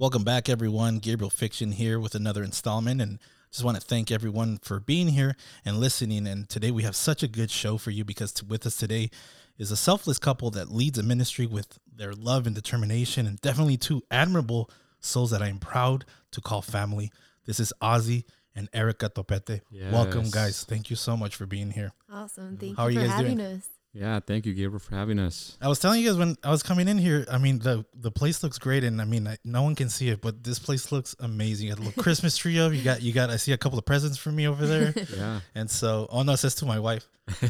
Welcome back, everyone. Gabriel Fiction here with another installment, and just want to thank everyone for being here and listening. And today we have such a good show for you because with us today is a selfless couple that leads a ministry with their love and determination, and definitely two admirable souls that I am proud to call family. This is Ozzie and Erica Topete. Welcome, guys. Thank you so much for being here. Awesome. Thank How are you you for guys having doing? us. Yeah, thank you, Gabriel, for having us. I was telling you guys when I was coming in here. I mean, the the place looks great, and I mean, I, no one can see it, but this place looks amazing. You got a little Christmas tree up. You got you got. I see a couple of presents for me over there, Yeah, and so oh no, it says to my wife.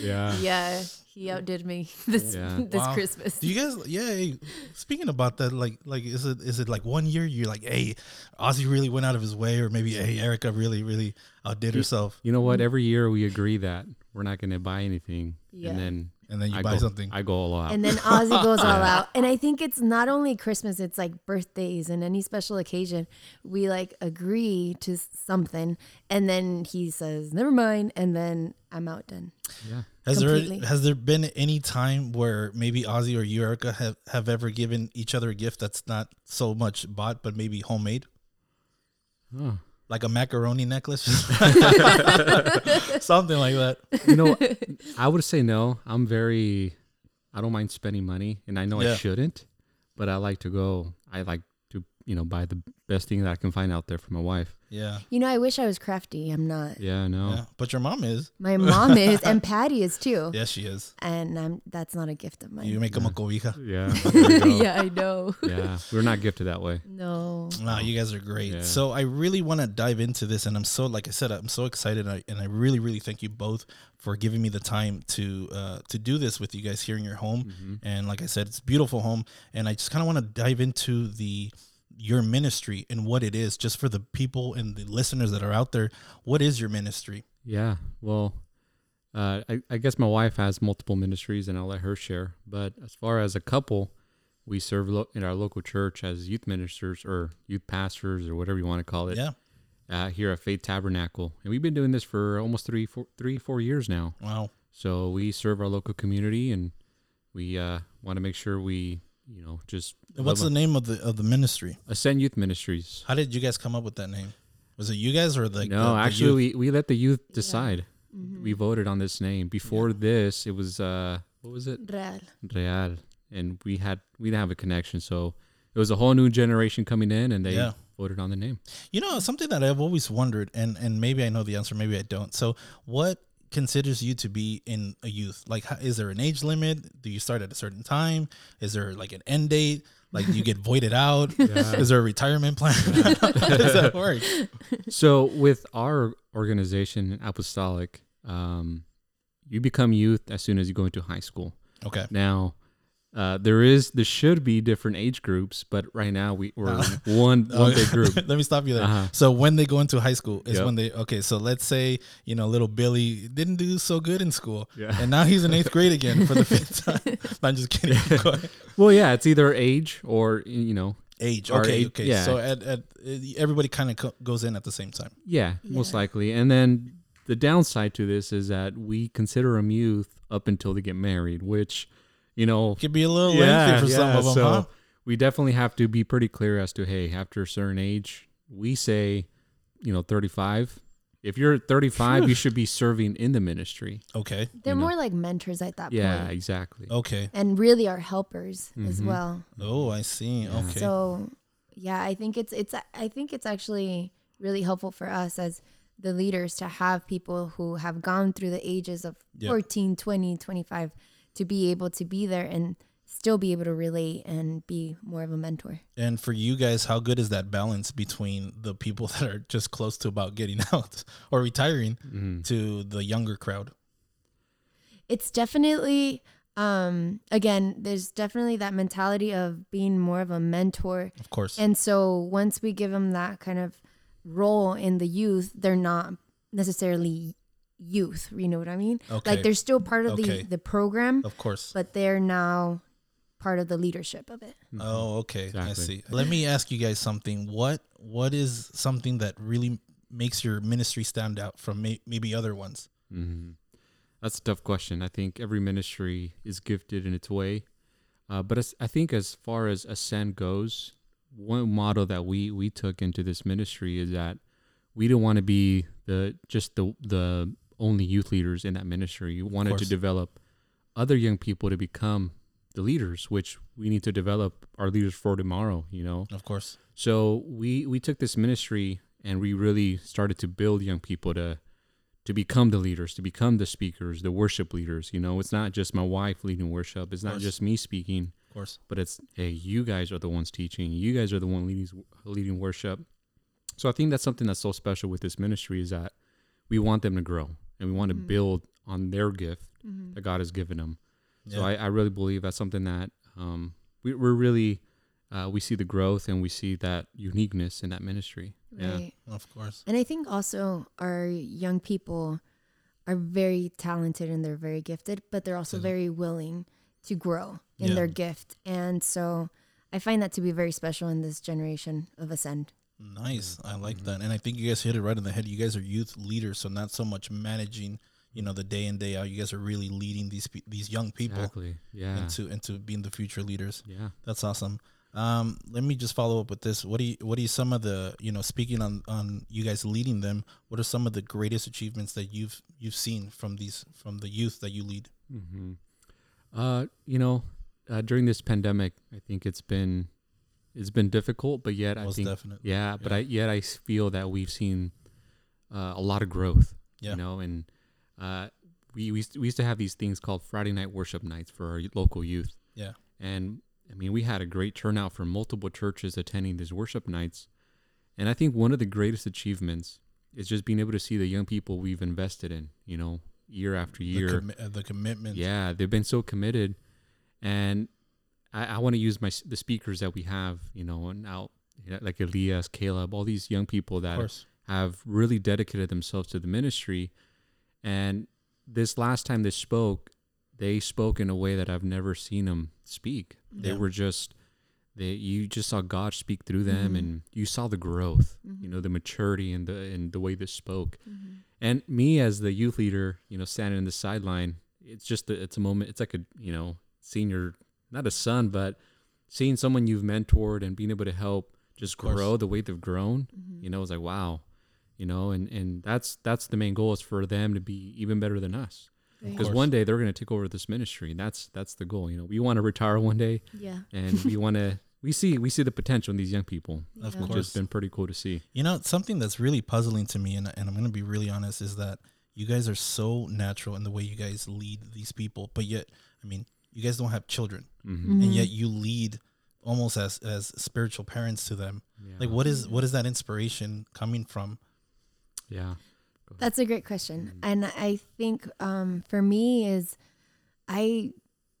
yeah. Yeah, he outdid me this Yeah. this Wow. Christmas. Do you guys? Yeah. hey, speaking about that, like like is it is it like one year you're like, hey, Ozzie really went out of his way, or maybe hey, Erica really really outdid herself, You know what? Mm-hmm. Every year we agree that we're not going to buy anything, Yeah. and then and then you I buy go, something. I go all out. and then Ozzie goes all out. And I think it's not only Christmas, it's like birthdays and any special occasion. We like agree to something and then he says, never mind. And then I'm outdone. yeah. Has there has there been any time where maybe Ozzie or you, Erica, have, have ever given each other a gift that's not so much bought but maybe homemade? Oh. Like a macaroni necklace? Something like that. You know, I would say no. I'm very. I don't mind spending money, and I know Yeah. I shouldn't, but I like to go. I like to, you know, buy the best thing that I can find out there for my wife. Yeah. You know, I wish I was crafty. I'm not. Yeah, no. yeah. But your mom is. My mom is, and Patty is too. Yes, she is. And I'm, that's not a gift of mine. You make them a cobija. Yeah. there you go. yeah, I know. yeah. We're not gifted that way. No. Wow, you guys are great. Yeah. So I really want to dive into this, and I'm so, like I said, I'm so excited, and I, and I really, really thank you both for giving me the time to uh, to do this with you guys here in your home. Mm-hmm. And like I said, it's a beautiful home, and I just kind of want to dive into the your ministry and what it is, just for the people and the listeners that are out there. What is your ministry? Yeah. Well, uh, I, I guess my wife has multiple ministries, and I'll let her share. But as far as a couple, we serve lo- in our local church as youth ministers or youth pastors or whatever you want to call it. Yeah. Uh, here at Faith Tabernacle, and we've been doing this for almost three, four, three, four years now. Wow. So we serve our local community, and we uh, want to make sure we, you know, just What's the name of the of the ministry? Ascend Youth Ministries. How did you guys come up with that name? Was it you guys or like no, the, the actually, youth? we, we let the youth decide. Mm-hmm. We voted on this name. Before this, it was uh, what was it? Real. Real, and we had we didn't have a connection, so it was a whole new generation coming in, and they Yeah. voted on the name. You know, something that I've always wondered, and and maybe I know the answer, maybe I don't. So, what considers you to be in a youth? Like, is there an age limit? Do you start at a certain time? Is there like an end date? Like, you get voided out? Is there a retirement plan? how does that work? so with our organization, Apostolic, um, you become youth as soon as you go into high school. Okay. Now, uh, there is there should be different age groups, but right now we we're Uh, one one big group. Let me stop you there. Uh-huh. So when they go into high school is Yep. when they okay. So let's say you know little Billy didn't do so good in school, Yeah. and now he's in eighth grade again for the fifth time. I'm just kidding. Go. Well, yeah, it's either age or you know, Age. Okay. age- okay. yeah. So at, at everybody kind of co- goes in at the same time. yeah, most likely. And then the downside to this is that we consider them youth up until they get married, which you know Could be a little lengthy for some of them, so huh? we definitely have to be pretty clear as to hey, after a certain age, we say, you know, 35. If you're 35, you should be serving in the ministry. Okay. They're You know. more like mentors at that Yeah, point. Yeah, exactly. Okay. And really are helpers as Mhm. well. Oh, I see. Yeah. Okay. So yeah, I think it's it's I think it's actually really helpful for us as the leaders to have people who have gone through the ages of Yeah. 14, 20, 25 to be able to be there and still be able to relate and be more of a mentor. and for you guys, how good is that balance between the people that are just close to about getting out or retiring Mhm. to the younger crowd? It's definitely um again, there's definitely that mentality of being more of a mentor Of course. And so once we give them that kind of role in the youth, they're not necessarily youth. You know what I mean? okay. Like they're still part of Okay. the the program, of course. but they're now part of the leadership of it. Oh, okay. I see. Let me ask you guys something. What what is something that really makes your ministry stand out from may, maybe other ones? Mhm. That's a tough question. I think every ministry is gifted in its way. Uh, but as, I think as far as ascend goes, one model that we we took into this ministry is that we don't want to be the just the the only youth leaders in that ministry. We wanted to develop other young people to become the leaders, which we need to develop our leaders for tomorrow. You know, Of course. so we we took this ministry and we really started to build young people to to become the leaders, to become the speakers, the worship leaders. You know, it's not just my wife leading worship. It's not just me speaking, Of course. but it's hey, you guys are the ones teaching. You guys are the one leading leading worship. So I think that's something that's so special with this ministry is that we want them to grow and we want to Mhm. build on their gift Mhm. that God has given them. So I, I really believe that's something that um, we, we're really uh, we see the growth and we see that uniqueness in that ministry. Yeah. Right. of course. And I think also our young people are very talented and they're very gifted, but they're also very willing to grow in Yeah. their gift. And so I find that to be very special in this generation of Ascend. Nice. I like Mhm. that. And I think you guys hit it right in the head. You guys are youth leaders, so not so much managing, you know, the day in day out. You guys are really leading these pe- these young people Exactly. Yeah. into into being the future leaders. yeah. That's awesome. Um, let me just follow up with this. What do you what are some of the you know speaking on on you guys leading them? What are some of the greatest achievements that you've you've seen from these from the youth that you lead? hmm Uh, you know, uh, during this pandemic, I think it's been it's been difficult, but yet I think definitely. yeah, but Yeah. I yet I feel that we've seen uh, a lot of growth. Yeah. You know, and uh, we we used, we used to have these things called Friday night worship nights for our local youth. Yeah. And I mean, we had a great turnout from multiple churches attending these worship nights, and I think one of the greatest achievements is just being able to see the young people we've invested in. You know, year after year. The, commi- uh, the commitment. Yeah, they've been so committed, and I, I want to use my the speakers that we have, you know, and out you know, like Elias, Caleb, all these young people that have really dedicated themselves to the ministry. And this last time they spoke, they spoke in a way that I've never seen them speak. They were just they you just saw God speak through them, Mhm. and you saw the growth, you Mhm. know, the maturity and the and the way they spoke. Mhm. And me as the youth leader, you know, standing in the sideline, it's just a, it's a moment. It's like a you know, seeing your not a son, but seeing someone you've mentored and being able to help just grow the way they've grown. Mhm. You know, it's like wow, you know, and and that's that's the main goal is for them to be even better than us. Because one day they're going to take over this ministry. And that's that's the goal. You know, we want to retire one day, Yeah. and we want to. We see we see the potential in these young people, Of yeah. which course. has been pretty cool to see. You know, something that's really puzzling to me, and, and I'm going to be really honest, is that you guys are so natural in the way you guys lead these people, but yet, I mean, you guys don't have children, Mm-hmm. Mhm. and yet you lead almost as as spiritual parents to them. Like, what is what is that inspiration coming from? Yeah. That's a great question. Mhm. And I think um, for me is I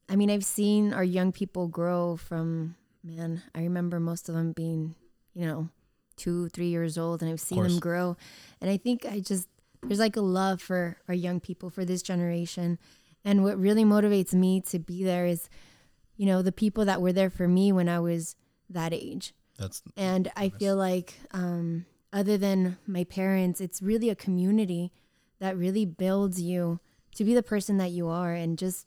I mean I've seen our young people grow from man, I remember most of them being, you know, 2, 3 years old and I've seen them grow. And I think I just there's like a love for our young people for this generation. And what really motivates me to be there is you know, the people that were there for me when I was that age. That's And I Nice. feel like, um, other than my parents, it's really a community that really builds you to be the person that you are. And just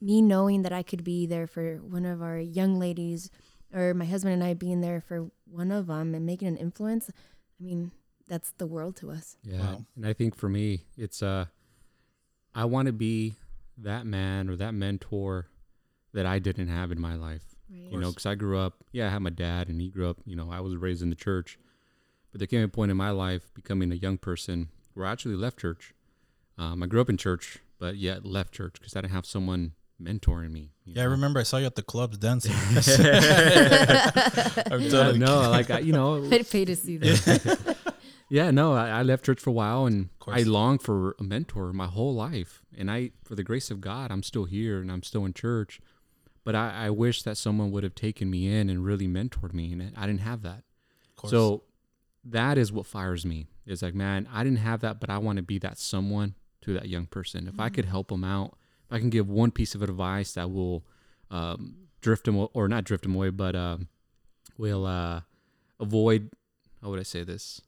me knowing that I could be there for one of our young ladies, or my husband and I being there for one of them and making an influence. I mean, that's the world to us. Yeah. Wow. And I think for me, it's uh I want to be that man or that mentor that I didn't have in my life. Right. You know, because I grew up, yeah, I had my dad and he grew up, you know, I was raised in the church. But there came a point in my life becoming a young person where I actually left church. Um, I grew up in church, but yet left church because I didn't have someone mentoring me. you yeah. I remember I saw you at the clubs dancing. I'm Yeah, totally no, like, I, you know, I'd pay to see that. Yeah, no, I, I left church for a while and. I longed for a mentor my whole life. And I, for the grace of God, I'm still here and I'm still in church. But I, I wish that someone would have taken me in and really mentored me. And I didn't have that. Of. So that is what fires me. It's like, man, I didn't have that, but I want to be that someone to that young person. If I could help them out, if I can give one piece of advice that will um, drift them, or not drift them away, but um, will uh, avoid, how would I say this?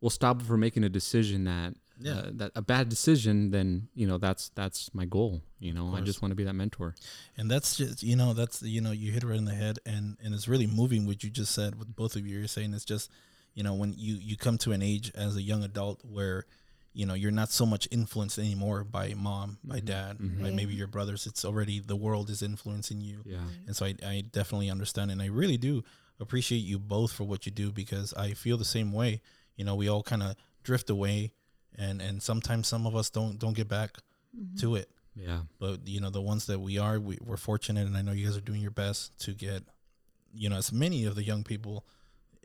Will stop from making a decision that Yeah. uh, that a bad decision, then you know that's that's my goal. You know, I just want to be that mentor. And that's just you know that's you know you hit it right in the head, and and it's really moving what you just said with both of you. You're saying it's just you know when you you come to an age as a young adult where you know you're not so much influenced anymore by mom, by dad, by maybe your brothers. It's already the world is influencing you. Yeah. And so I, I definitely understand and I really do appreciate you both for what you do because I feel the same way. You know, we all kind of drift away and and sometimes some of us don't don't get back mm-hmm. to it. Yeah. But you know, the ones that we are, we, we're fortunate and I know you guys are doing your best to get you know, as many of the young people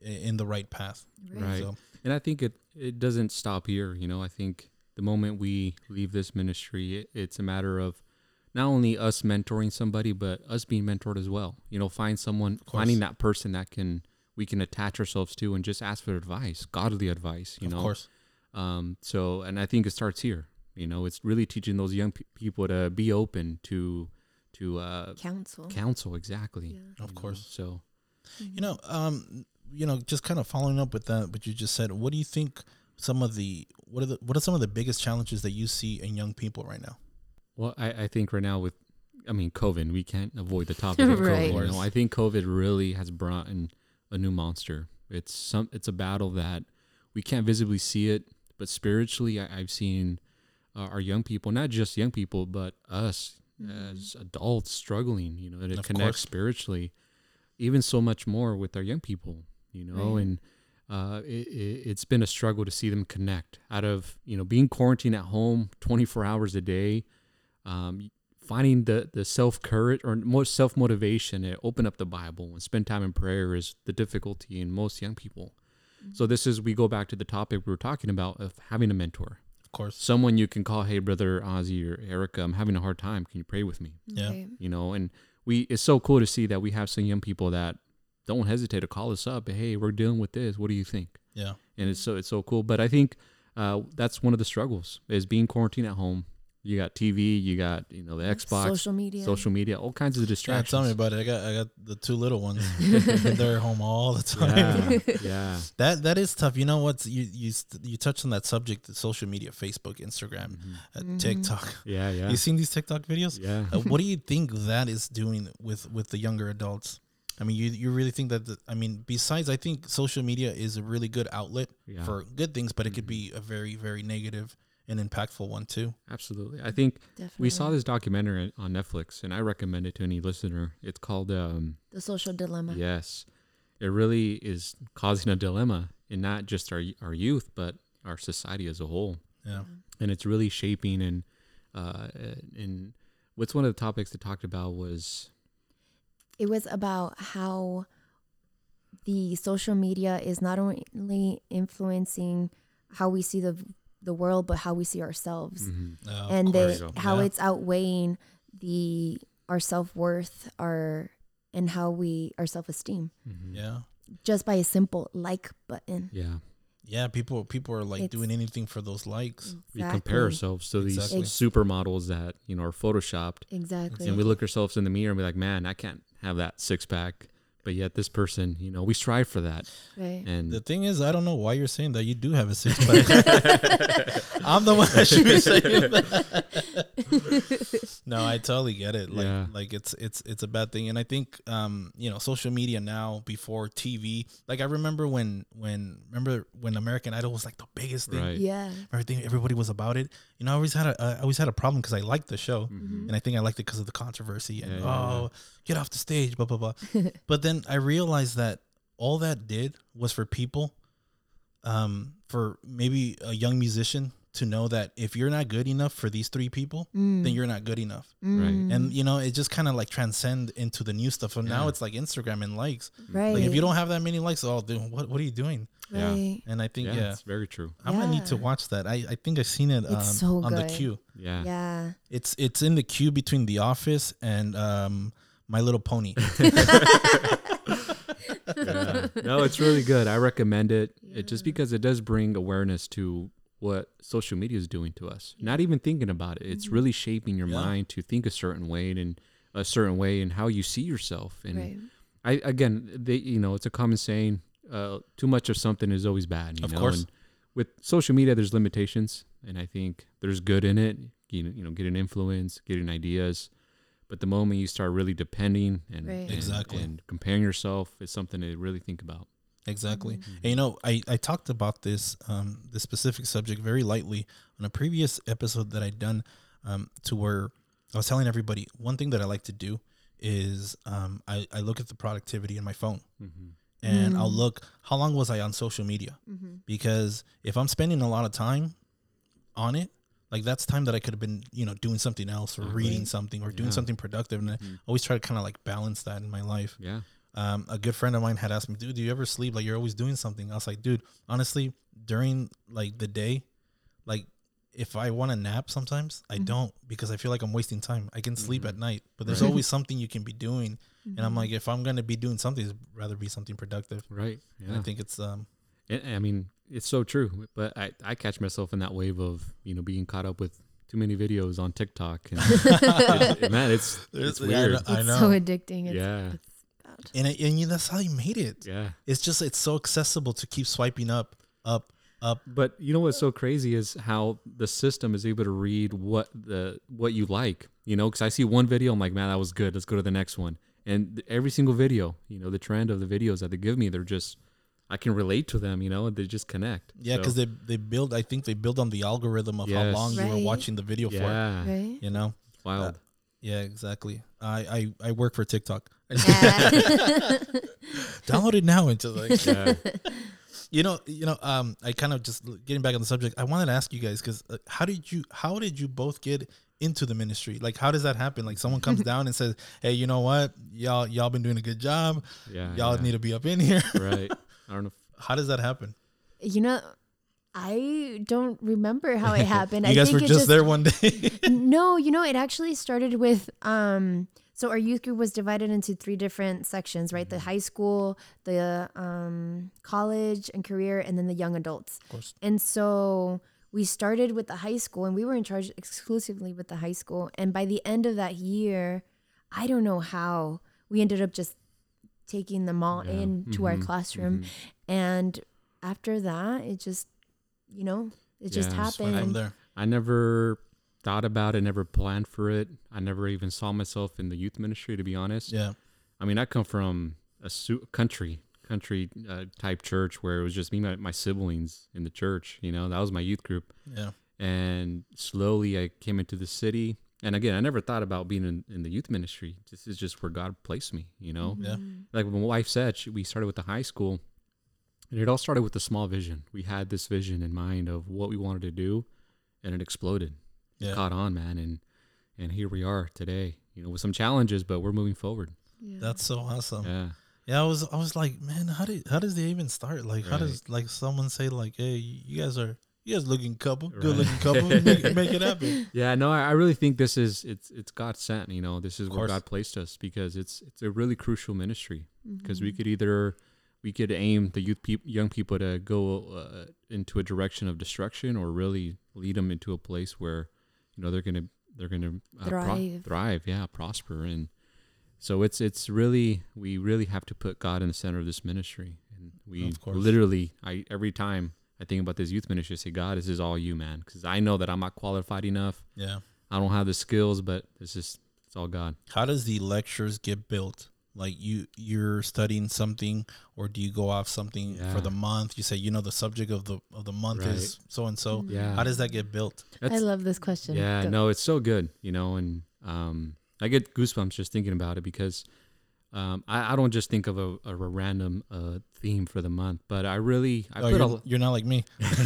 in the right path. Right. So, And I think it it doesn't stop here. You know, I think the moment we leave this ministry, it, it's a matter of not only us mentoring somebody, but us being mentored as well. You know, find someone, finding that person that can we can attach ourselves to and just ask for advice, godly advice. You of know, course. Um, so, and I think it starts here. You know, it's really teaching those young pe- people to be open to to uh, Counsel. counsel. Exactly. Yeah. Of you know, course. So, You know, um, you know, just kind of following up with that, what you just said. What do you think? Some of the what are the what are some of the biggest challenges that you see in young people right now? Well, I, I think right now with, I mean, COVID, we can't avoid the topic of Right. COVID. You know, I think COVID really has brought in a new monster. It's some, it's a battle that we can't visibly see it, but spiritually, I, I've seen uh, our young people, not just young people, but us as adults struggling. You know, to Of connect course. spiritually, even so much more with our young people. You know, Right. and uh, it, it, it's been a struggle to see them connect out of you know being quarantined at home 24 hours a day um, finding the the self courage or more self motivation to open up the bible and spend time in prayer is the difficulty in most young people so this is we go back to the topic we were talking about of having a mentor Of course. someone you can call hey brother ozzie or erica i'm having a hard time can you pray with me Yeah. Right. you know and we it's so cool to see that we have some young people that don't hesitate to call us up hey we're dealing with this what do you think Yeah. and it's so it's so cool. But I think uh, that's one of the struggles is being quarantined at home. You got TV, you got you know the Xbox, Social media. social media, all kinds of Yeah, distractions. tell me about it. I got I got the two little ones. They're home all the time. yeah, yeah, That that is tough. You know what? You you you touched on that subject: the social media, Facebook, Instagram, uh, TikTok. yeah, yeah, You seen these TikTok videos? yeah. Uh, what do you think that is doing with with the younger adults? I mean, you you really think that? The, I mean, besides, I think social media is a really good outlet Yeah. for good things, but it could be a very very negative and impactful one too. Absolutely. I think Definitely. we saw this documentary on Netflix, and I recommend it to any listener. It's called um, The social dilemma. Yes, it really is causing a dilemma in not just our our youth, but our society as a whole. Yeah, and it's really shaping and uh and what's one of the topics they talked about was It was about how the social media is not only influencing how we see the the world, but how we see ourselves, mm-hmm, of and they, how Yeah. it's outweighing the our self worth, our and how we our self esteem mm-hmm. yeah, just by a simple like button. yeah yeah. People people are like It's- doing anything for those likes. we compare ourselves to these Exactly. supermodels that you know are photoshopped Exactly. and we look ourselves in the mirror and be like man i can't have that six pack but yet this person you know we strive for that right. and The thing is, I don't know why you're saying that. You do have a six pack. I'm the one that should be saying that. no, I totally get it. Like, Yeah. like it's it's it's a bad thing, and I think um you know social media now before TV. Like I remember when when remember when American Idol was like the biggest thing. right Yeah. Everything everybody was about it. You know, I always had a I always had a problem because I liked the show. Mhm. And I think I liked it because of the controversy and Yeah, yeah, oh, get off the stage, blah blah blah. but then I realized that all that did was for people, um, for maybe a young musician to know that if you're not good enough for these three people, Mm. then you're not good enough. Right. Mm. And you know, it just kind of like transcend into the new stuff. And now it's like Instagram and likes. right. Like if you don't have that many likes, oh, dude, what what are you doing? Yeah. right. And I think yeah, yeah, it's very true I'm gonna need to watch that. I I think I've seen it um, It's so on the queue. yeah Yeah. It's it's in the queue between The Office and um, My Little Pony. Yeah. no it's really good i recommend it it just because it does bring awareness to what social media is doing to us not even thinking about it it's Mhm. really shaping your Yeah. mind to think a certain way and a certain way and how you see yourself and Right. i again they you know it's a common saying uh too much of something is always bad you Of know course. and with social media there's limitations and I think there's good in it. You know, you know, getting influence, getting ideas, but the moment you start really depending and Right. and, Exactly. and comparing yourself is something to really think about. Exactly. Mm-hmm. And you know, I, I talked about this um this specific subject very lightly on a previous episode that I'd done um to where I was telling everybody one thing that I like to do is um I, I look at the productivity in my phone Mm-hmm. and Mm. I'll look how long was I on social media? Mm-hmm. Because if I'm spending a lot of time on it, like that's time that I could have been, you know, doing something else or reading something or doing Yeah. something productive. And I Mhm. always try to kind of like balance that in my life Yeah. um, a good friend of mine had asked me, dude, do you ever sleep? Like you're always doing something. I was like, dude, honestly, during like the day, like if I want to nap sometimes, I Mhm. don't because I feel like I'm wasting time. I can sleep Mhm. at night, but there's Right. always something you can be doing. And Mm-hmm. I'm like, if I'm gonna be doing something, rather be something productive. Right. And I think it's um I I mean, it's so true. But I, I catch myself in that wave of you know being caught up with too many videos on TikTok. And it- man, it's There's- it's yeah, I weird. know- I it's know. so addicting. It's, Yeah. it's bad. and it, and you, that's how you made it. Yeah. It's just it's so accessible to keep swiping up, up, up. But you know what's so crazy is how the system is able to read what the what you like. You know, because I see one video, I'm like, man, that was good. Let's go to the next one. And every single video, you know, the trend of the videos that they give me, they're just, I can relate to them. You know, they just connect. Yeah, So, because they they build. I think they build on the algorithm of how Yes. long you were watching the video for. yeah, Right? You know. wild. Yeah, exactly. I I, I work for TikTok. Yeah. Download it now into like yeah, you know you know um I kind of just getting back on the subject. I wanted to ask you guys because uh, how did you how did you both get into the ministry? Like how does that happen? Like someone comes down and says, "Hey, you know what? Y'all y'all been doing a good job. yeah. Y'all yeah. need to be up in here." right. I don't know. how does that happen? you know, I don't remember how it happened. you I guys think were it just there one day. no, you know, it actually started with um so our youth group was divided into three different sections, right? The Mm-hmm. high school, the um college and career, and then the young adults. of course. And so we started with the high school and we were in charge exclusively with the high school. And by the end of that year, I don't know how we ended up just taking them all Yeah. into our Mhm. classroom. Mhm. And after that, it just, you know, it just Yeah, just happened. From there. I never thought about it, never planned for it. I never even saw myself in the youth ministry, to be honest. Yeah. I mean, I come from a su- country, country uh, type church where it was just me, my, my siblings in the church. You know, that was my youth group. Yeah. And slowly, I came into the city. And again, I never thought about being in, in the youth ministry. This is just where God placed me. You know, Yeah. Mm-hmm. like my wife said, she, we started with the high school, and it all started with a small vision. We had this vision in mind of what we wanted to do, and it exploded. It Yeah. caught on, man, and and here we are today. You know, with some challenges, but we're moving forward. Yeah. That's so awesome. Yeah, Yeah, I was I was like, man, how did how does they even start? Like, how does like someone say like, hey, you guys are you guys looking couple, Right. good looking couple, make, make it happen. yeah. No, I, I really think this is it's it's God sent. You know, this is where. God placed us because it's it's a really crucial ministry. because Mm-hmm. we could either we could aim the youth peop young people to go uh, into a direction of destruction or really lead them into a place where you know they're gonna they're gonna uh, pro- Thrive. thrive yeah prosper and so it's it's really we really have to put God in the center of this ministry and we Of course. literally I every time I think about this youth ministry I say God this is all you man because I know that I'm not qualified enough Yeah. I don't have the skills but it's just it's all God How does the lectures get built? Like you you're studying something, or do you go off something for the month? You say you know the subject of the of the month is so and so. yeah How does that get built? I love this question. Yeah, Go. no, it's so good, you know, and um, I get goosebumps just thinking about it because um, I, I don't just think of a, a random uh, theme for the month, but I really I oh, put you're, a, you're not like me.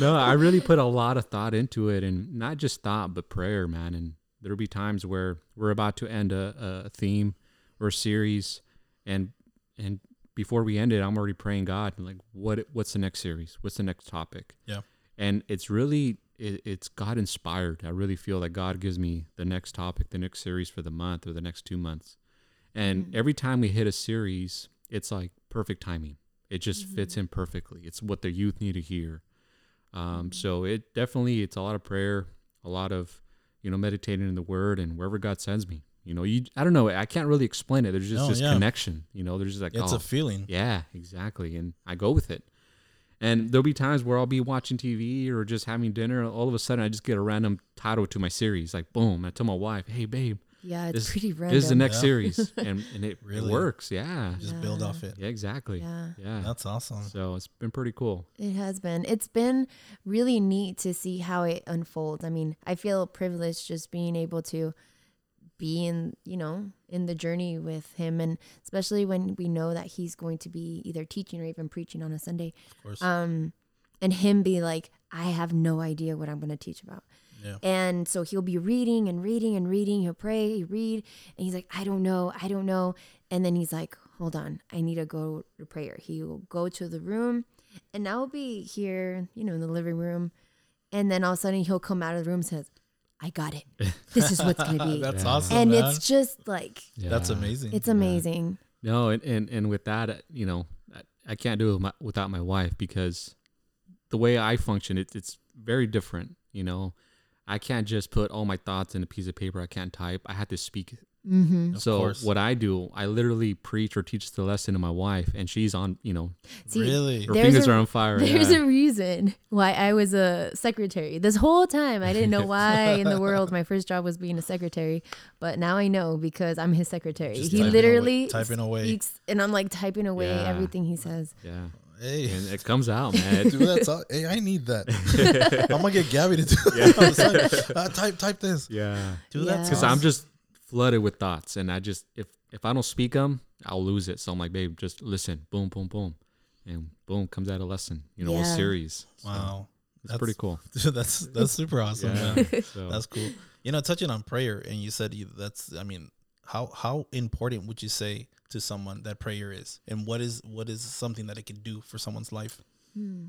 no, I really put a lot of thought into it, and not just thought, but prayer, man. And there'll be times where we're about to end a, a theme or a series, and and before we end it, I'm already praying God, like, what what's the next series? What's the next topic? Yeah. And it's really it, it's God inspired. I really feel that God gives me the next topic, the next series for the month or the next two months. And Mhm. every time we hit a series, it's like perfect timing. It just fits in perfectly. It's what the youth need to hear. Um, So it definitely it's a lot of prayer, a lot of you know meditating in the Word, and wherever God sends me. You know, you I don't know. I can't really explain it. There's just No, this yeah. connection. You know, there's just like It's oh, a feeling. yeah, exactly, and I go with it. And there'll be times where I'll be watching TV or just having dinner. All of a sudden, I just get a random title to my series. Like, boom. I tell my wife, hey, babe, Yeah, it's this, pretty random. this is the next Yeah. series. And, and it, Really? it works. Yeah. Just build off it. Yeah, exactly. Yeah. Yeah. That's awesome. So it's been pretty cool. It has been. It's been really neat to see how it unfolds. I mean, I feel privileged just being able to be in, you know, in the journey with him and especially when we know that he's going to be either teaching or even preaching on a Sunday. Of course. Um and him be like, I have no idea what I'm going to teach about. Yeah. And so he'll be reading and reading and reading. He'll pray, he read, and he's like, I don't know, I don't know. And then he's like, Hold on, I need to go to prayer. He will go to the room, and I'll be here, you know, in the living room. And then all of a sudden he'll come out of the room and says, I got it. This is what's gonna be. That's Yeah. awesome. and man. it's just like That's amazing. it's amazing. No, and, and, and with that, uh, you know, I, I can't do it with my, without my wife because the way I function, it, it's very different. You know, I can't just put all my thoughts in a piece of paper. I can't type. I have to speak. it. Mm-hmm. So course. what I do, I literally preach or teach the lesson to my wife, and she's on. You know, See, really. her fingers a- are on fire. There's yeah. a reason why I was a secretary. This whole time, I didn't know why in the world my first job was being a secretary, but now I know because I'm his secretary. Just he typing literally away- typing away. speaks, and I'm like typing away Yeah. everything he says. yeah, Hey. and it comes out, man. Dude, that's all, hey, I need that. I'm gonna get Gabby to do it. on. Uh, type, type this. yeah, Dude, Yeah. that's because awesome. I'm just flooded with thoughts, and I just if if I don't speak them, I'll lose it. So I'm like, babe, just listen. Boom, boom, boom, and boom comes out a lesson. You know, a series. So wow. it's That's- pretty cool. Dude, that's that's super awesome. man. Yeah, so, That's cool. You know, touching on prayer, and you said you, that's. I mean, how how important would you say to someone that prayer is, and what is what is something that it can do for someone's life? Hmm.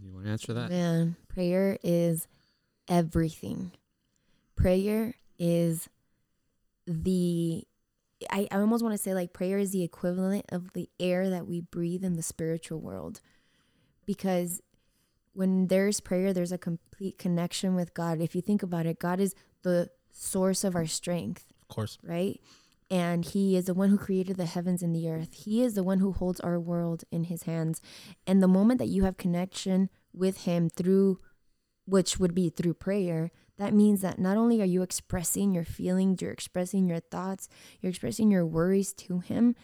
you want to answer that? Man, prayer is everything. Prayer is the I, I almost want to say like prayer is the equivalent of the air that we breathe in the spiritual world. Because when there's prayer, there's a complete connection with God. If you think about it, God is the source of our strength Of course. right? And he is the one who created the heavens and the earth. He is the one who holds our world in his hands. And the moment that you have connection with him through, which would be through prayer, that means that not only are you expressing your feelings, you're expressing your thoughts, you're expressing your worries to him,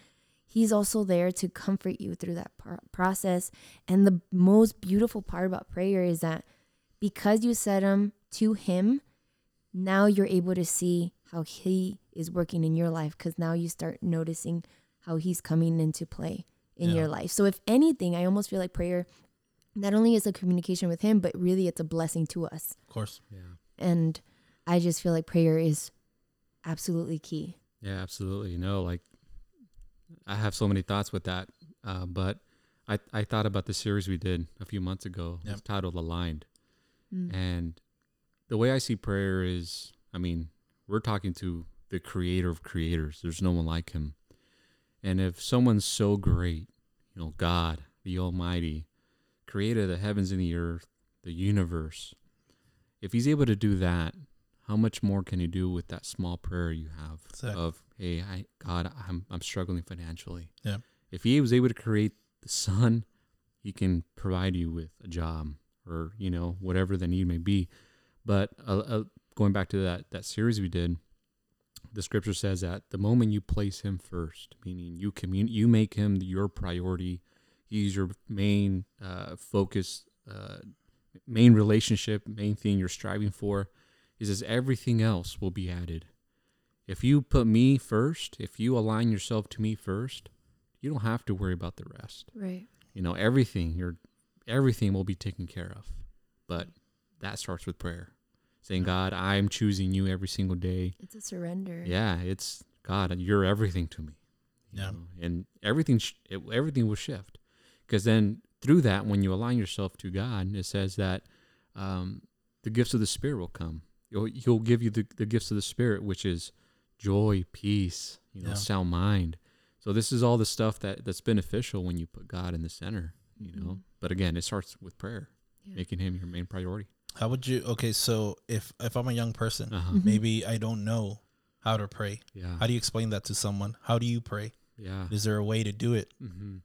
he's also there to comfort you through that process. And the most beautiful part about prayer is that because you set them to him, now you're able to see how he is working in your life because now you start noticing how he's coming into play in Yeah. your life. So if anything, I almost feel like prayer not only is a communication with him, but really it's a blessing to us. Of course. Yeah. And I just feel like prayer is absolutely key. Yeah, absolutely. You know, like I have so many thoughts with that, uh, but I I thought about the series we did a few months ago. Yep. It's titled "Aligned," Mm. and the way I see prayer is, I mean, we're talking to the Creator of creators. There's no one like Him, and if someone's so great, you know, God, the Almighty, creator of the heavens and the earth, the universe, if He's able to do that, how much more can you do with that small prayer you have Exactly. of, hey, I, God, I'm I'm struggling financially. Yeah. If He was able to create the sun, He can provide you with a job or you know whatever the need may be. But uh, uh, going back to that that series we did, the scripture says that the moment you place Him first, meaning you commun- you make Him your priority, He's your main uh, focus, uh, main relationship, main thing you're striving for. He says everything else will be added. If you put me first, if you align yourself to me first, you don't have to worry about the rest. Right. You know, everything your everything will be taken care of. But that starts with prayer. Saying, God, I'm choosing you every single day. It's a surrender. Yeah, it's God, you're everything to me. you Yeah. know, and everything sh- it, everything will shift. Because then through that, when you align yourself to God, it says that um, the gifts of the Spirit will come. He'll, he'll give you the, the gifts of the Spirit, which is joy, peace, you know, Yeah. sound mind. So this is all the stuff that, that's beneficial when you put God in the center, you know. Mhm. But again, it starts with prayer, Yeah. making Him your main priority. How would you? Okay, so if if I'm a young person, Uh-huh. Mhm. maybe I don't know how to pray. Yeah. How do you explain that to someone? How do you pray? yeah. Is there a way to do it? hmm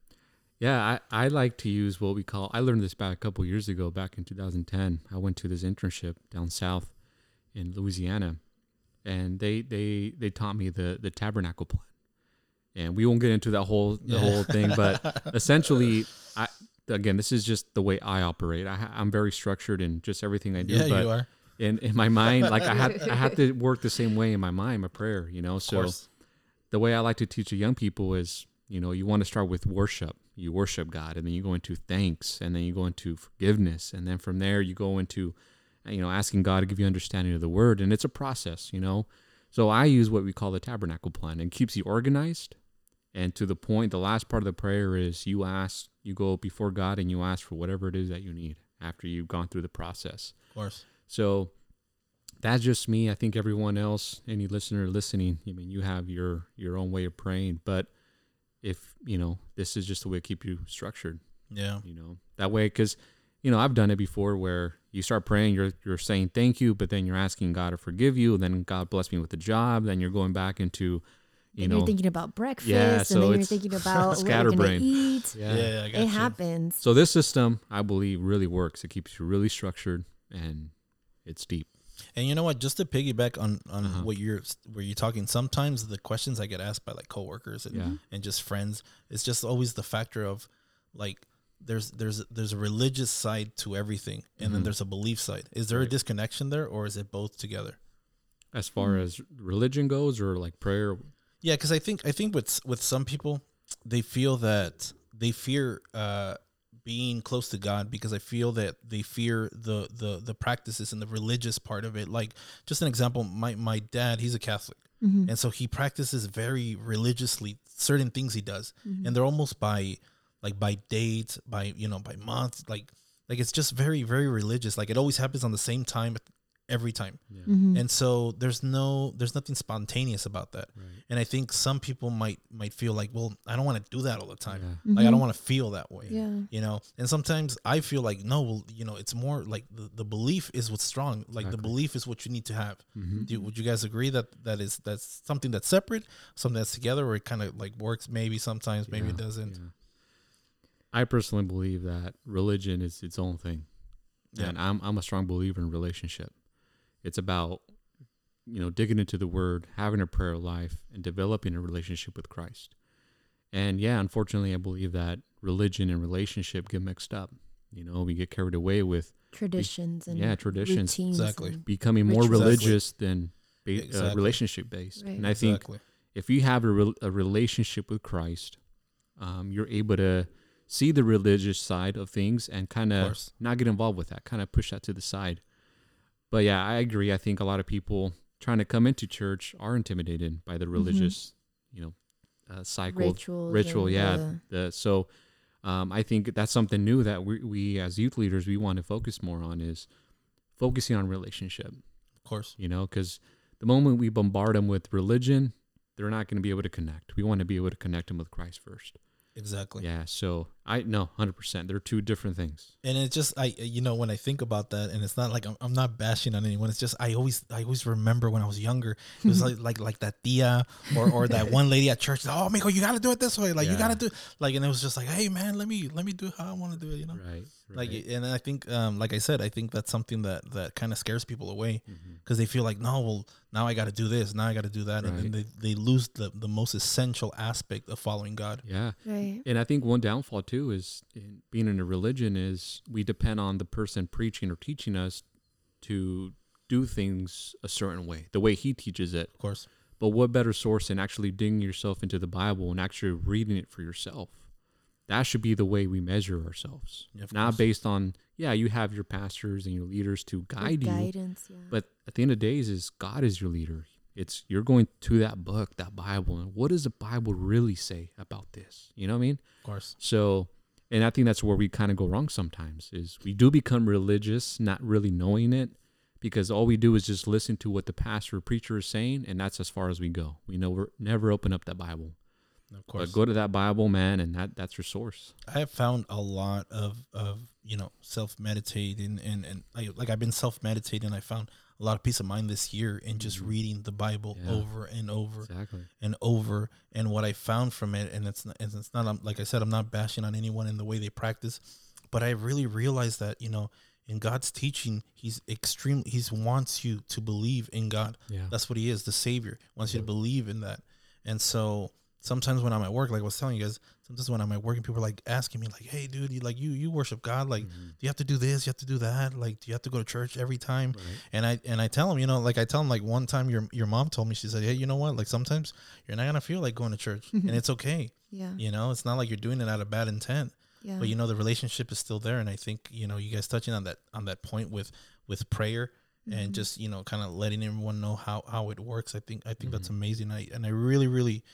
Yeah, I, I like to use what we call. I learned this back a couple years ago, back in 2010. I went to this internship down south in Louisiana, and they they they taught me the the tabernacle plan. And we won't get into that whole the Yeah. whole thing, but essentially, I again, this is just the way I operate. I, I'm very structured in just everything I do. Yeah, but you are. in in my mind, like I have, I had to work the same way in my mind, my prayer. You know, so the way I like to teach the young people is, you know, you want to start with worship. You worship God, and then you go into thanks, and then you go into forgiveness, and then from there you go into, you know, asking God to give you understanding of the Word, and it's a process, you know. So I use what we call the tabernacle plan, and keeps you organized, and to the point. The last part of the prayer is you ask, you go before God, and you ask for whatever it is that you need after you've gone through the process. Of course. So that's just me. I think everyone else, any listener listening, I mean, you have your your own way of praying. But if you know, this is just the way to keep you structured. Yeah. You know, that way, because you know, I've done it before where you start praying, you're you're saying thank you, but then you're asking God to forgive you, then God bless me with the job. Then you're going back into, you and know, you're thinking about breakfast, Yeah, and so then you're thinking about what you're gonna eat. yeah. Yeah, I got It you. happens. So this system, I believe, really works. It keeps you really structured and it's deep. And you know what? Just to piggyback on on Uh-huh. what you're where you're talking, sometimes the questions I get asked by like coworkers and, Yeah. and just friends, it's just always the factor of like there's there's there's a religious side to everything, and then Mhm. there's a belief side. Is there a disconnection there, or is it both together? As far as religion goes, or like prayer, Yeah, because I think I think with with some people, they feel that they fear uh, being close to God because I feel that they fear the the the practices and the religious part of it. Like just an example, my my dad, he's a Catholic, Mhm. and so he practices very religiously certain things he does, Mhm. and they're almost by like by dates, by you know by months, like like it's just very very religious. Like it always happens on the same time every time, yeah, Mhm. and so there's no there's nothing spontaneous about that. right. And I think some people might might feel like, well, I don't want to do that all the time. Yeah. Like I don't Mhm. want to feel that way. Yeah. You know, and sometimes I feel like no, well, you know, it's more like the, the belief is what's strong. Like the belief is what you need to have. Mhm. Do, would you guys agree that that is that's something that's separate, something that's together, or it kind of like works maybe sometimes, maybe it doesn't. yeah. I personally believe that religion is its own thing, Yeah. and I'm I'm a strong believer in relationship. It's about you know digging into the Word, having a prayer life, and developing a relationship with Christ. And yeah, unfortunately, I believe that religion and relationship get mixed up. You know, we get carried away with Traditions and Yeah, traditions. Exactly. becoming more Rituals. religious than ba- uh, relationship based. Right. And I think exactly. if you have a, rel a relationship with Christ, um, you're able to see the religious side of things and kind Of of not get involved with that, kind of push that to the side. But yeah, I agree. I think a lot of people trying to come into church are intimidated by the religious, you know, uh, cycle, rituals. ritual. Yeah. the- The, so um, I think that's something new that we, we as youth leaders we want to focus more on is focusing on relationship Of course. you know because the moment we bombard them with religion they're not going to be able to connect we want to be able to connect them with christ first Exactly. yeah so i no 100% they're two different things. And it's just I you know when I think about that and it's not like I'm, I'm not bashing on anyone. It's just I always I always remember when I was younger it was like like like that tia or or that one lady at church oh Miko you gotta do it this way. Like you gotta do like and it was just like hey man let me let me do how I want to do it you know? Right, like and I think um like I said I think that's something that that kind of scares people away because they feel like no well now I got to do this now I got to do that and then they, they lose the the most essential aspect of following God. Yeah. Right. and i think one downfall too is in being in a religion is we depend on the person preaching or teaching us to do things a certain way the way he teaches it of course But what better source than actually digging yourself into the Bible and actually reading it for yourself? That should be the way we measure ourselves. Yeah, Not course. based on, yeah, you have your pastors and your leaders to guide you. guidance. Yeah. But at the end of the days is God is your leader. It's you're going to that book, that Bible, and what does the Bible really say about this? You know what I mean? of course So and I think that's where we kind of go wrong sometimes is we do become religious, not really knowing it, because all we do is just listen to what the pastor or preacher is saying, and that's as far as we go. We know we're never open up that Bible. of course But go to that Bible, man, and that that's your source. I have found a lot of of you know self meditating and and I, like I've been self meditating. I found a lot of peace of mind this year in just Mhm. reading the Bible Yeah. over and over Exactly. and over. And what I found from it, and it's not, and it's not like I said, I'm not bashing on anyone in the way they practice, but I really realized that you know in God's teaching, He's extreme. He's wants you to believe in God. Yeah. That's what He is, the Savior. Wants you to believe in that. And so sometimes when I'm at work, like I was telling you guys, sometimes when I'm at work and people are like asking me, like, "Hey, dude, you like you you worship God? Like, Mhm. do you have to do this? You have to do that? Like, do you have to go to church every time?" Right. And I and I tell them, you know, like I tell them, like one time your your mom told me, she said, "Hey, you know what? Like sometimes you're not gonna feel like going to church, and it's okay. Yeah. You know, it's not like you're doing it out of bad intent, Yeah. but you know the relationship is still there. And I think you know you guys touching on that on that point with with prayer and Mhm. just you know kind of letting everyone know how how it works. I think I think that's Mhm. amazing. I and I really really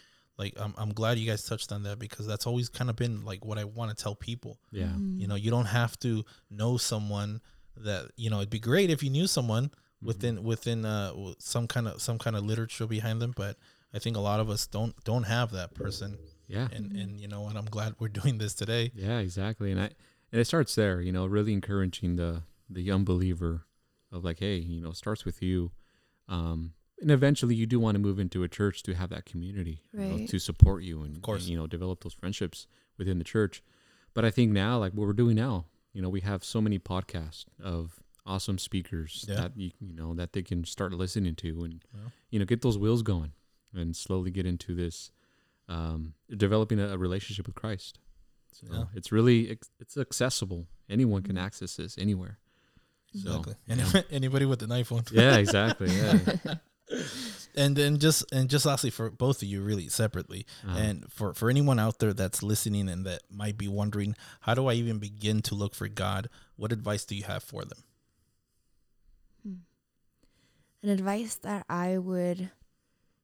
like I'm I'm glad you guys touched on that because that's always kind of been like what I want to tell people. Yeah. Mhm. You know, you don't have to know someone that you know. It'd be great if you knew someone Mm-hmm. within within uh some kind of some kind of literature behind them, but I think a lot of us don't don't have that person. Yeah. And and you know, and I'm glad we're doing this today. Yeah, exactly. And I and it starts there, you know, really encouraging the the unbeliever of like, hey, you know, starts with you. Um and eventually you do want to move into a church to have that community, you know, to support you and, course. and, you know, develop those friendships within the church. But I think now, like what we're doing now, you know, we have so many podcasts of awesome speakers Yeah. that you you know that they can start listening to and Yeah. you know get those wheels going and slowly get into this um, developing a, a relationship with Christ. So Yeah. it's really it's accessible. Anyone can access this anywhere. So, Exactly. yeah. Anybody with an iPhone. Yeah, exactly. Yeah. And then just and just lastly for both of you, really separately, Uh-huh. and for for anyone out there that's listening and that might be wondering, how do I even begin to look for God? What advice do you have for them? An advice that I would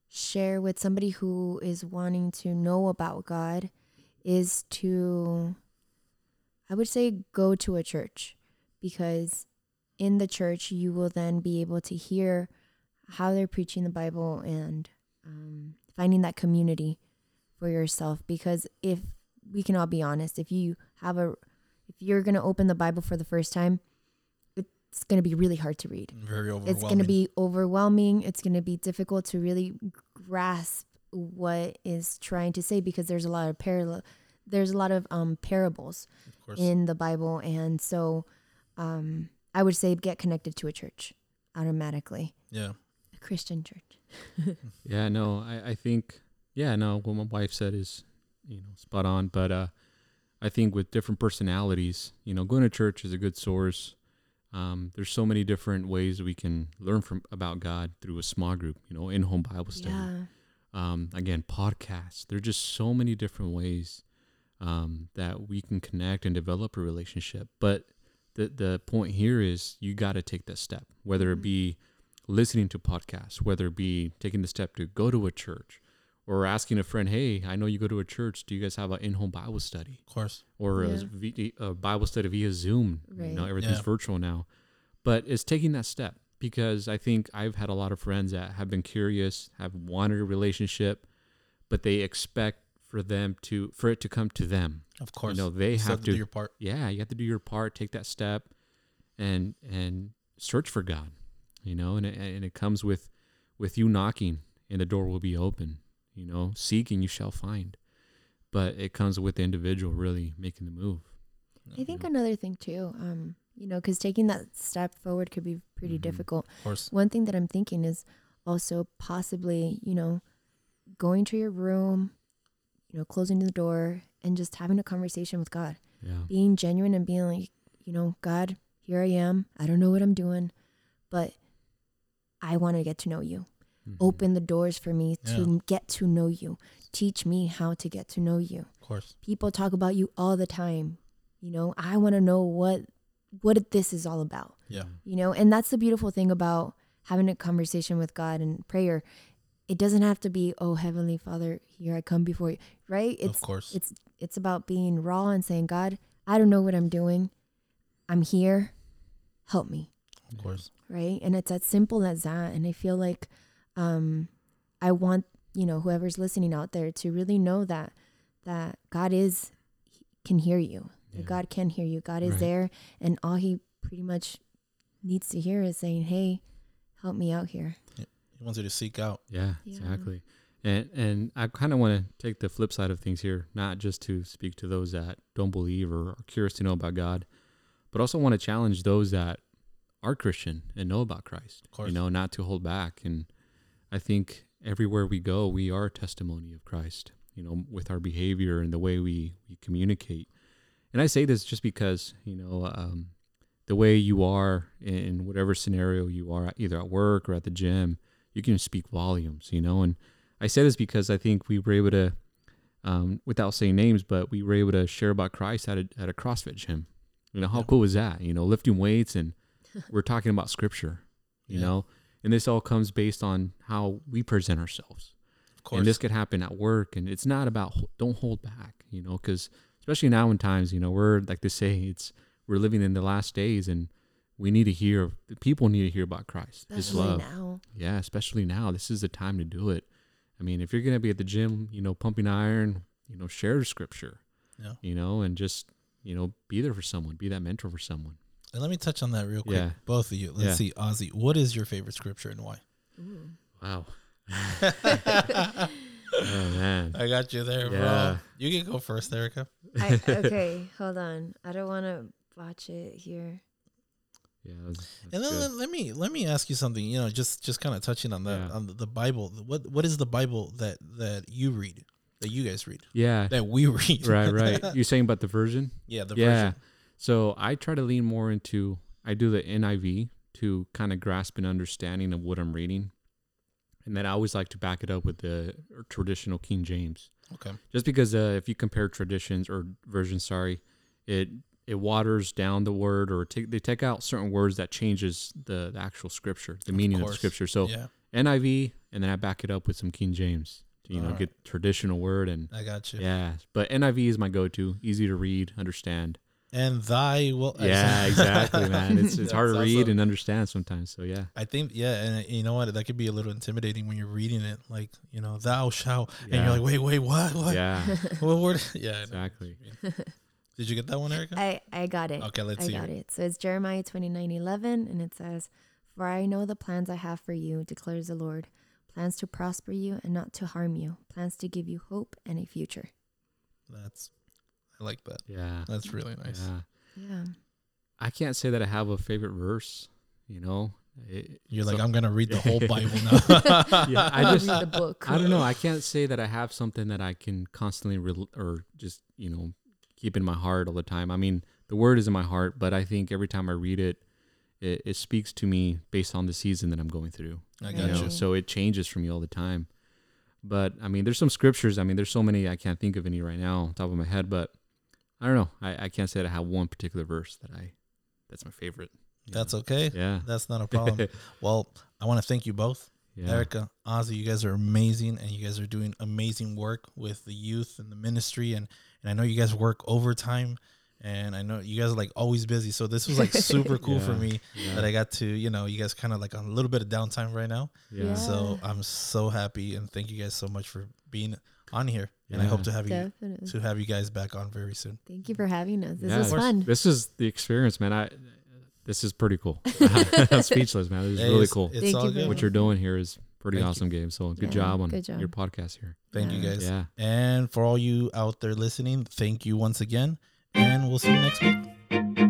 share with somebody who is wanting to know about God is to, I would say, go to a church because in the church you will then be able to hear how they're preaching the Bible and um, finding that community for yourself. Because if we can all be honest, if you have a, if you're going to open the Bible for the first time, it's going to be really hard to read Very overwhelming. it's going to be overwhelming it's going to be difficult to really grasp what is trying to say because there's a lot of parallel there's a lot of um parables of in the bible and so um i would say get connected to a church automatically yeah. Christian church Yeah, no, I, I think yeah, no, what my wife said is, you know, spot on. But uh I think with different personalities, you know, going to church is a good source. Um, there's so many different ways we can learn from about God through a small group, you know, in home Bible study. yeah Um, again, podcasts. There's just so many different ways um, that we can connect and develop a relationship. But the the point here is you got to take that step, whether it Mhm. be listening to podcasts, whether it be taking the step to go to a church, or asking a friend, "Hey, I know you go to a church. Do you guys have an in-home Bible study Of course. or a, Yeah. v- a Bible study via Zoom? You know, Right. everything's Yeah. virtual now, but it's taking that step because I think I've had a lot of friends that have been curious, have wanted a relationship, but they expect for them to for it to come to them. Of course. You know, they You still have to do your part. yeah, you have to do your part, take that step, and and search for God, you know, and it, and it comes with with you knocking, and the door will be open. You know, seeking you shall find, but it comes with the individual really making the move. i think another thing too um you know because taking that step forward could be pretty Mhm. difficult Of course. one thing that I'm thinking is also possibly, you know, going to your room, you know, closing the door and just having a conversation with God, Yeah, being genuine and being like, you know, God, here I am. I don't know what I'm doing, but I want to get to know you. Mhm. Open the doors for me to get to know you. Teach me how to get to know you. Of course. People talk about you all the time. You know, I want to know what what this is all about Yeah. you know and that's the beautiful thing about having a conversation with god and prayer it doesn't have to be oh heavenly father here i come before you right it's of course. it's it's about being raw and saying god i don't know what i'm doing i'm here help me of course. right and it's as simple as that and i feel like um i want you know whoever's listening out there to really know that that god is can hear you Yeah. god can hear you god is Right. there and all he pretty much needs to hear is saying hey help me out here. He wants you to seek out. Yeah, Yeah. exactly. And and I kind of want to take the flip side of things here, not just to speak to those that don't believe or are curious to know about God, but also want to challenge those that are Christian and know about Christ. You know, not to hold back. And I think everywhere we go, we are a testimony of Christ. You know, with our behavior and the way we we communicate. And I say this just because you know um, the way you are in whatever scenario you are, either at work or at the gym, you can speak volumes. You know, and I say this because I think we were able to, um, without saying names, but we were able to share about Christ at a, at a CrossFit gym. You know, how Yeah. cool was that? You know, lifting weights and we're talking about scripture, you Yeah. know, and this all comes based on how we present ourselves. Of course. And this could happen at work. And it's not about, don't hold back, you know, because especially now in times, you know, we're like they say, it's, we're living in the last days and we need to hear, the people need to hear about Christ, his love. now. Yeah, especially now. This is the time to do it. I mean, if you're going to be at the gym, you know, pumping iron, you know, share scripture, Yeah. you know, and just, you know, be there for someone, be that mentor for someone. And let me touch on that real quick. Yeah. Both of you. Let's Yeah. see, Ozzie. What is your favorite scripture and why? Ooh. Wow. oh, man. I got you there, bro. You can go first, Erica. I, okay, hold on. I don't want to botch it here. Yeah. that was- that's And then good. let, let me let me ask you something. You know, just just kind of touching on that Yeah. on the, the Bible. What what is the Bible that that you read? That you guys read? yeah. That we read? right, right. You're saying about the version? yeah, the yeah. version. So I try to lean more into I do the NIV to kind of grasp an understanding of what I'm reading, and then I always like to back it up with the traditional King James, Okay. just because uh, if you compare traditions or versions, sorry, it it waters down the word or take, they take out certain words that changes the, the actual scripture, the meaning of the scripture. So yeah, NIV, and then I back it up with some King James to you know Alright. get traditional word and I got you. yeah. But NIV is my go-to, easy to read, understand. And thy will. Yeah, exactly, man. It's it's hard to read awesome. and understand sometimes. So yeah, I think yeah, and uh, you know what? That could be a little intimidating when you're reading it. Like you know, thou shalt, and you're like, wait, wait, what? What? yeah, What word? Yeah. Exactly. Did you get that one, Erica? I, I got it. Okay, let's I see. got it. So it's Jeremiah twenty nine eleven, and it says, For I know the plans I have for you, declares the Lord plans to prosper you and not to harm you, plans to give you hope and a future. That's. I like that. Yeah, That's really nice. yeah. Yeah. I can't say that I have a favorite verse. You know, It- You're so- like, I'm gonna read the whole Bible now. yeah, I just read the book. I don't know. I can't say that I have something that I can constantly rel or just you know keep in my heart all the time. I mean, the word is in my heart, but I think every time I read it, it, it speaks to me based on the season that I'm going through. I you got know, you. so it changes for me all the time. But I mean, there's some scriptures. I mean, there's so many I can't think of any right now top of my head. But I don't know. I, I can't say that I have one particular verse that I that's my favorite. That's know. okay. yeah. That's not a problem. well, I want to thank you both, yeah. Erica, Ozzie. You guys are amazing, and you guys are doing amazing work with the youth and the ministry. And and I know you guys work overtime, and I know you guys are like always busy. So this was like super cool for me Yeah. that I got to, you know, you guys kind of like on a little bit of downtime right now. yeah. Yeah. So I'm so happy, and thank you guys so much for being on here. And I hope to have you Definitely. to have you guys back on very soon. Thank you for having us. This Yeah. was Of course. fun. This is the experience, man. I this is pretty cool. I'm speechless, man. This is Hey, really it's- cool. It's Thank all you good. very What you're doing here is pretty Thank you. awesome, Gabe. So good Yeah, job on good job. your podcast here. Thank you guys. Yeah. And for all you out there listening, thank you once again. And we'll see you next week.